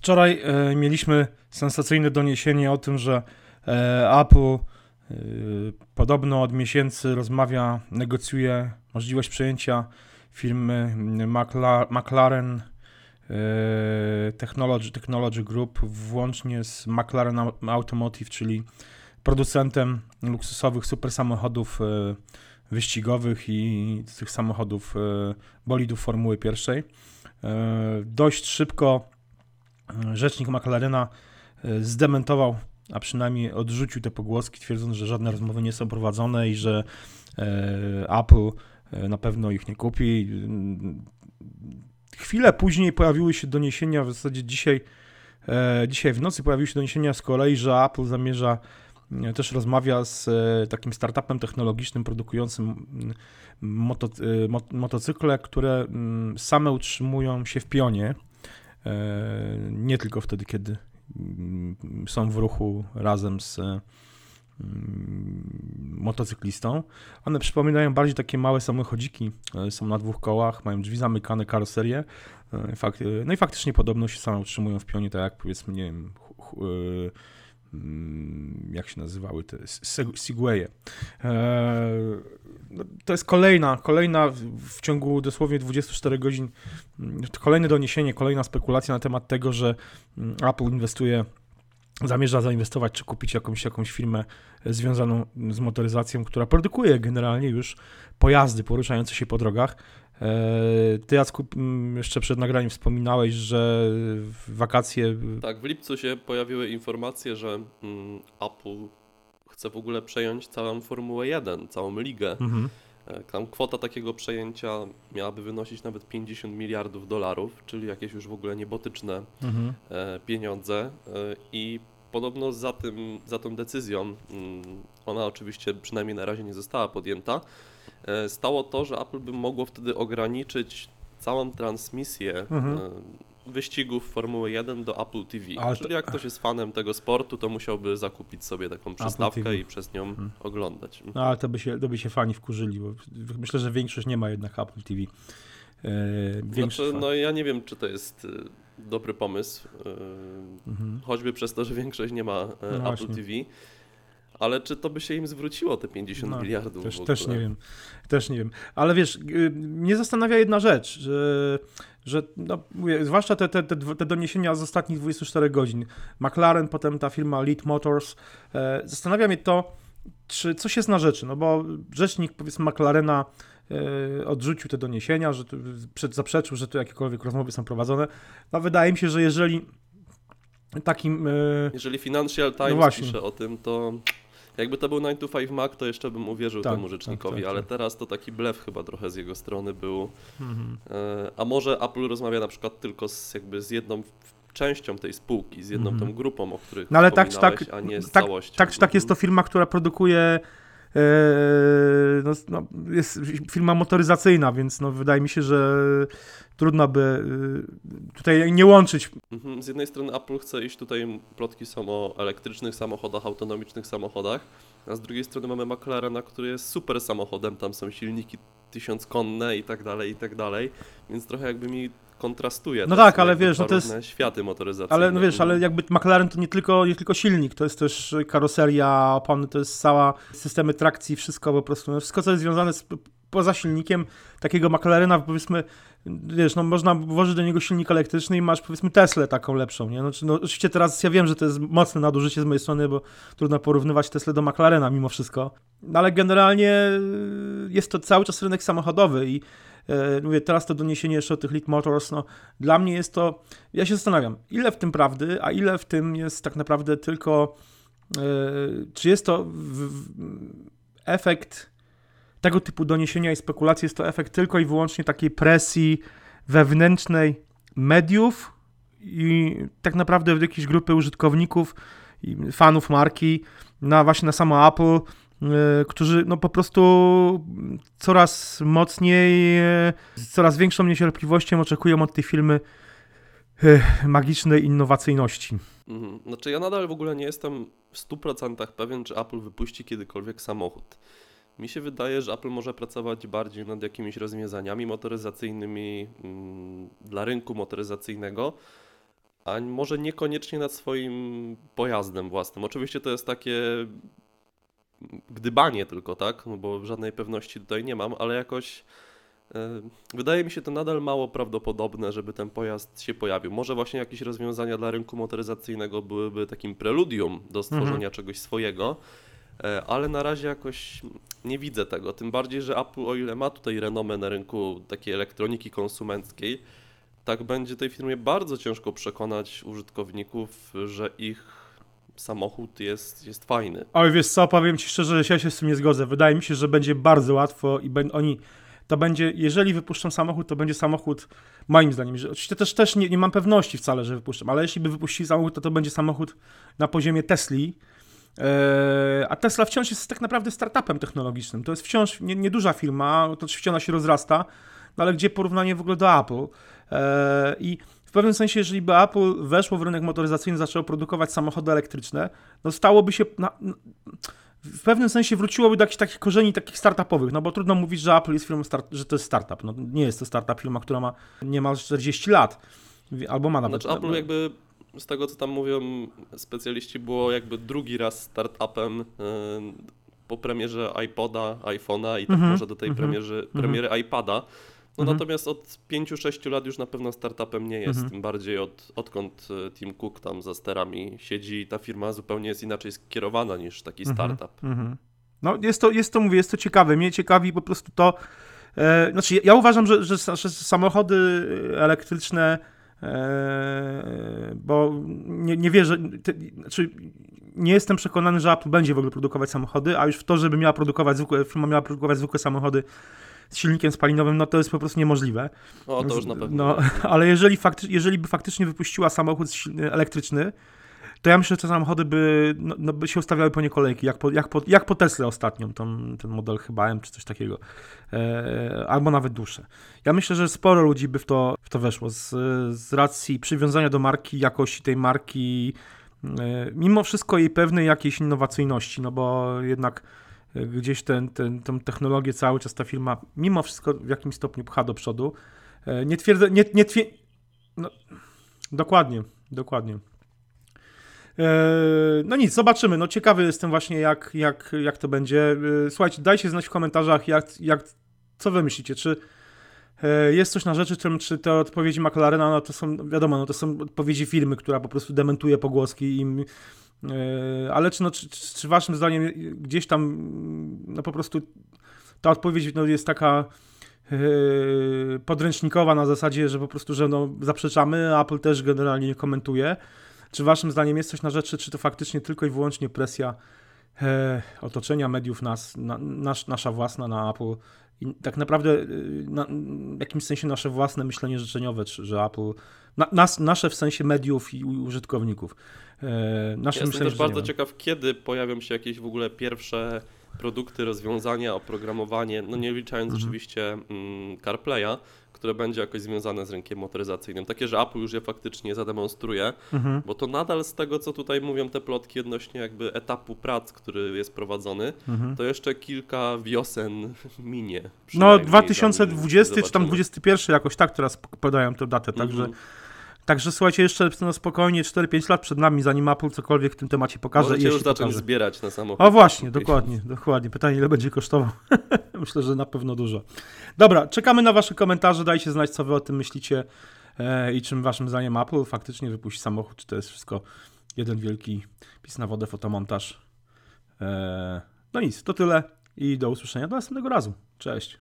Wczoraj e, mieliśmy sensacyjne doniesienie o tym, że e, Apple e, podobno od miesięcy rozmawia, negocjuje możliwość przejęcia firmy McLaren Technology, Technology Group włącznie z McLaren Au- Automotive, czyli producentem luksusowych super samochodów wyścigowych i tych samochodów bolidów Formuły pierwszej. Dość szybko rzecznik McLarena e, zdementował, a przynajmniej odrzucił te pogłoski, twierdząc, że żadne rozmowy nie są prowadzone i że e, Apple e, na pewno ich nie kupi. Mm, Chwilę później pojawiły się doniesienia, w zasadzie dzisiaj, dzisiaj w nocy pojawiły się doniesienia z kolei, że Apple zamierza też rozmawia z takim startupem technologicznym produkującym mm, moto, mo, motocykle, które mm, same utrzymują się w pionie. E, Nie tylko wtedy, kiedy mm, są w ruchu razem z mm, motocyklistą. One przypominają bardziej takie małe samochodziki. E, Są na dwóch kołach, mają drzwi zamykane, karoserię. E, no i faktycznie podobno się same utrzymują w pionie, tak jak powiedzmy, nie wiem, jak się nazywały te Se- Segwaye. E, no, To jest kolejna, kolejna w- ciągu dosłownie 24 godzin mm, kolejne doniesienie, kolejna spekulacja na temat tego, że mm, Apple inwestuje, zamierza zainwestować czy kupić jakąś, jakąś firmę związaną z motoryzacją, która produkuje generalnie już pojazdy poruszające się po drogach. E, Ty, Jacku, jeszcze przed nagraniem wspominałeś, że wakacje Tak, w lipcu się pojawiły informacje, że mm, Apple chce w ogóle przejąć całą Formułę 1, całą ligę. Mhm. E, Tam kwota takiego przejęcia miałaby wynosić nawet 50 miliardów dolarów, czyli jakieś już w ogóle niebotyczne Mhm. e, pieniądze. I podobno za, tym, za tą decyzją, mm, ona oczywiście przynajmniej na razie nie została podjęta, stało to, że Apple by mogło wtedy ograniczyć całą transmisję Mhm. e, wyścigów Formuły 1 do Apple TV. Ale Czyli jak ktoś jest fanem tego sportu, to musiałby zakupić sobie taką przystawkę i przez nią Mhm. oglądać. No ale to by, się, to by się fani wkurzyli, bo myślę, że większość nie ma jednak Apple TV. E, Znaczy, no ja nie wiem, czy to jest dobry pomysł, mhm. choćby przez to, że większość nie ma No Apple właśnie. TV, ale czy to by się im zwróciło, te 50 No, miliardów Też, też nie wiem, też nie wiem. Ale wiesz, y, mnie zastanawia jedna rzecz, że, że no, mówię, zwłaszcza te, te, te, doniesienia z ostatnich 24 godzin. McLaren, potem ta firma Lead Motors. E, zastanawia mnie to, czy coś jest na rzeczy, no bo rzecznik powiedzmy McLarena e, odrzucił te doniesienia, że tu, zaprzeczył, że tu jakiekolwiek rozmowy są prowadzone. No wydaje mi się, że jeżeli takim... E, Jeżeli Financial Times właśnie. pisze o tym, to jakby to był 9 to 5 Mac, to jeszcze bym uwierzył Tak, temu rzecznikowi, tak, tak, ale tak. teraz to taki blef chyba trochę z jego strony był. mhm. E, A może Apple rozmawia na przykład tylko z, jakby z jedną częścią tej spółki, z jedną Mhm. tą grupą, o których No ale tak czy tak- a nie z tak- całością. Tak czy tak jest to Mhm. firma, która produkuje no, no, jest firma motoryzacyjna, więc no, wydaje mi się, że trudno by e, tutaj nie łączyć. Mhm. Z jednej strony Apple chce iść tutaj, plotki są o elektrycznych samochodach, autonomicznych samochodach, a z drugiej strony mamy McLarena, który jest super samochodem, tam są silniki tysiąckonne i tak dalej, i tak dalej, więc trochę jakby mi kontrastuje. No tak, ale wiesz, no to jest- światy motoryzacyjne. Ale no wiesz, ale jakby McLaren to nie tylko, nie tylko silnik, to jest też karoseria, opony, to jest cała systemy trakcji, wszystko po prostu, no, wszystko co jest związane z poza silnikiem takiego McLarena, powiedzmy, wiesz, no można włożyć do niego silnik elektryczny i masz powiedzmy Teslę taką lepszą, nie? Znaczy, no oczywiście teraz ja wiem, że to jest mocne nadużycie z mojej strony, bo trudno porównywać Teslę do McLarena mimo wszystko, no ale generalnie y, jest to cały czas rynek samochodowy i e, mówię, teraz to doniesienie jeszcze o tych Lead Motors, no dla mnie jest to, ja się zastanawiam, ile w tym prawdy, a ile w tym jest tak naprawdę tylko, e, czy jest to w, w, efekt tego typu doniesienia i spekulacji, jest to efekt tylko i wyłącznie takiej presji wewnętrznej mediów i tak naprawdę jakiejś grupy użytkowników fanów marki na właśnie na samo Apple, e, którzy no po prostu coraz mocniej, z coraz większą niecierpliwością oczekują od tej firmy e, magicznej innowacyjności. Mhm. Znaczy ja nadal w ogóle nie jestem w 100% pewien, czy Apple wypuści kiedykolwiek samochód. Mi się wydaje, że Apple może pracować bardziej nad jakimiś rozwiązaniami motoryzacyjnymi mm, dla rynku motoryzacyjnego, a może niekoniecznie nad swoim pojazdem własnym. Oczywiście to jest takie gdybanie tylko, tak? No bo żadnej pewności tutaj nie mam, ale jakoś e, wydaje mi się to nadal mało prawdopodobne, żeby ten pojazd się pojawił. Może właśnie jakieś rozwiązania dla rynku motoryzacyjnego byłyby takim preludium do stworzenia Mhm. czegoś swojego, ale na razie jakoś nie widzę tego. Tym bardziej, że Apple, o ile ma tutaj renomę na rynku takiej elektroniki konsumenckiej, tak będzie tej firmie bardzo ciężko przekonać użytkowników, że ich samochód jest, jest fajny. Oj, wiesz co, powiem ci szczerze, że ja się z tym nie zgodzę. Wydaje mi się, że będzie bardzo łatwo i ben, oni, to będzie, jeżeli wypuszczą samochód, to będzie samochód, moim zdaniem, że oczywiście też, też nie, nie mam pewności wcale, że wypuszczą, ale jeśli by wypuścili samochód, to to będzie samochód na poziomie Tesli, a Tesla wciąż jest tak naprawdę startupem technologicznym. To jest wciąż nie- nieduża firma, to oczywiście ona się rozrasta, no ale gdzie porównanie w ogóle do Apple? Eee, I w pewnym sensie, jeżeli by Apple weszło w rynek motoryzacyjny, zaczęło produkować samochody elektryczne, no stałoby się na, na, w pewnym sensie wróciłoby do jakichś takich korzeni takich startupowych, no bo trudno mówić, że Apple jest firmą, start, że to jest startup. No, nie jest to startup firma, która ma niemal 40 lat, albo ma nawet. Znaczy Apple no, jakby z tego co tam mówią specjaliści było jakby drugi raz startupem y, po premierze iPoda, iPhone'a i tak Mhm, może do tej mhm, premierzy, premiery iPada. No Mhm. natomiast od 5-6 lat już na pewno startupem nie jest, Mhm. tym bardziej od, odkąd y, Tim Cook tam za sterami siedzi ta firma zupełnie jest inaczej skierowana niż taki Mhm. startup. Mhm. No jest to, jest to, mówię, jest to ciekawe. Mnie ciekawi po prostu to, e, znaczy ja- uważam, że, że, że samochody elektryczne, e, bo nie, nie wierzę, te, znaczy nie jestem przekonany, że Apple będzie w ogóle produkować samochody, a już w to, żeby miała produkować zwykłe, firma miała produkować zwykłe samochody z silnikiem spalinowym, no to jest po prostu niemożliwe. O, to już na pewno. No, ale jeżeli, fakty, jeżeli by faktycznie wypuściła samochód elektryczny, to ja myślę, że te samochody by, no, no, by się ustawiały po nie kolejki, jak po, jak po, jak po Tesla ostatnią, ten model chyba M czy coś takiego, e, albo nawet dłuższe. Ja myślę, że sporo ludzi by w to, w to weszło z, z racji przywiązania do marki, jakości tej marki, e, mimo wszystko jej pewnej jakiejś innowacyjności, no bo jednak e, gdzieś ten, ten, tą technologię cały czas ta firma mimo wszystko w jakimś stopniu pcha do przodu. E, Nie twierdzę, nie, nie twier... no, dokładnie, dokładnie. E, No nic, zobaczymy. No ciekawy jestem właśnie, jak, jak, jak to będzie. E, Słuchajcie, dajcie znać w komentarzach, jak, jak, co wy myślicie, czy e, jest coś na rzeczy, czy, czy te odpowiedzi McLarena, no to są, wiadomo, no to są odpowiedzi firmy, która po prostu dementuje pogłoski i ale czy, no, czy, czy, waszym zdaniem gdzieś tam no po prostu ta odpowiedź no, jest taka podręcznikowa na zasadzie, że po prostu, że no, zaprzeczamy, Apple też generalnie nie komentuje. Czy waszym zdaniem jest coś na rzeczy, czy to faktycznie tylko i wyłącznie presja e, otoczenia mediów nas, na, nasz, nasza własna na Apple i tak naprawdę yy, na, w jakimś sensie nasze własne myślenie życzeniowe, czy, że Apple, na, nas, nasze w sensie mediów i użytkowników. E, nasze Ja jestem też bardzo ciekaw, kiedy pojawią się jakieś w ogóle pierwsze produkty, rozwiązania, oprogramowanie, no nie liczając Mhm. oczywiście mm, CarPlaya, które będzie jakoś związane z rynkiem motoryzacyjnym. Takie, że Apple już je faktycznie zademonstruje, Mhm, bo to nadal z tego, co tutaj mówią te plotki odnośnie jakby etapu prac, który jest prowadzony, mhm. to jeszcze kilka wiosen minie. No przynajmniej, 2020 zanim czy tam zobaczymy. 21 jakoś tak teraz podają tę datę, także, Mhm. także słuchajcie, jeszcze no, spokojnie 4-5 lat przed nami, zanim Apple cokolwiek w tym temacie pokaże. Możecie już jeśli zacząć pokaże. zbierać na samochód. O właśnie, dokładnie, dokładnie. Pytanie, ile będzie kosztował? Myślę, że na pewno dużo. Dobra, czekamy na wasze komentarze, dajcie znać, co wy o tym myślicie e, i czym waszym zdaniem Apple faktycznie wypuści samochód, czy to jest wszystko jeden wielki pis na wodę, fotomontaż. E, no nic, to tyle i do usłyszenia do następnego razu. Cześć.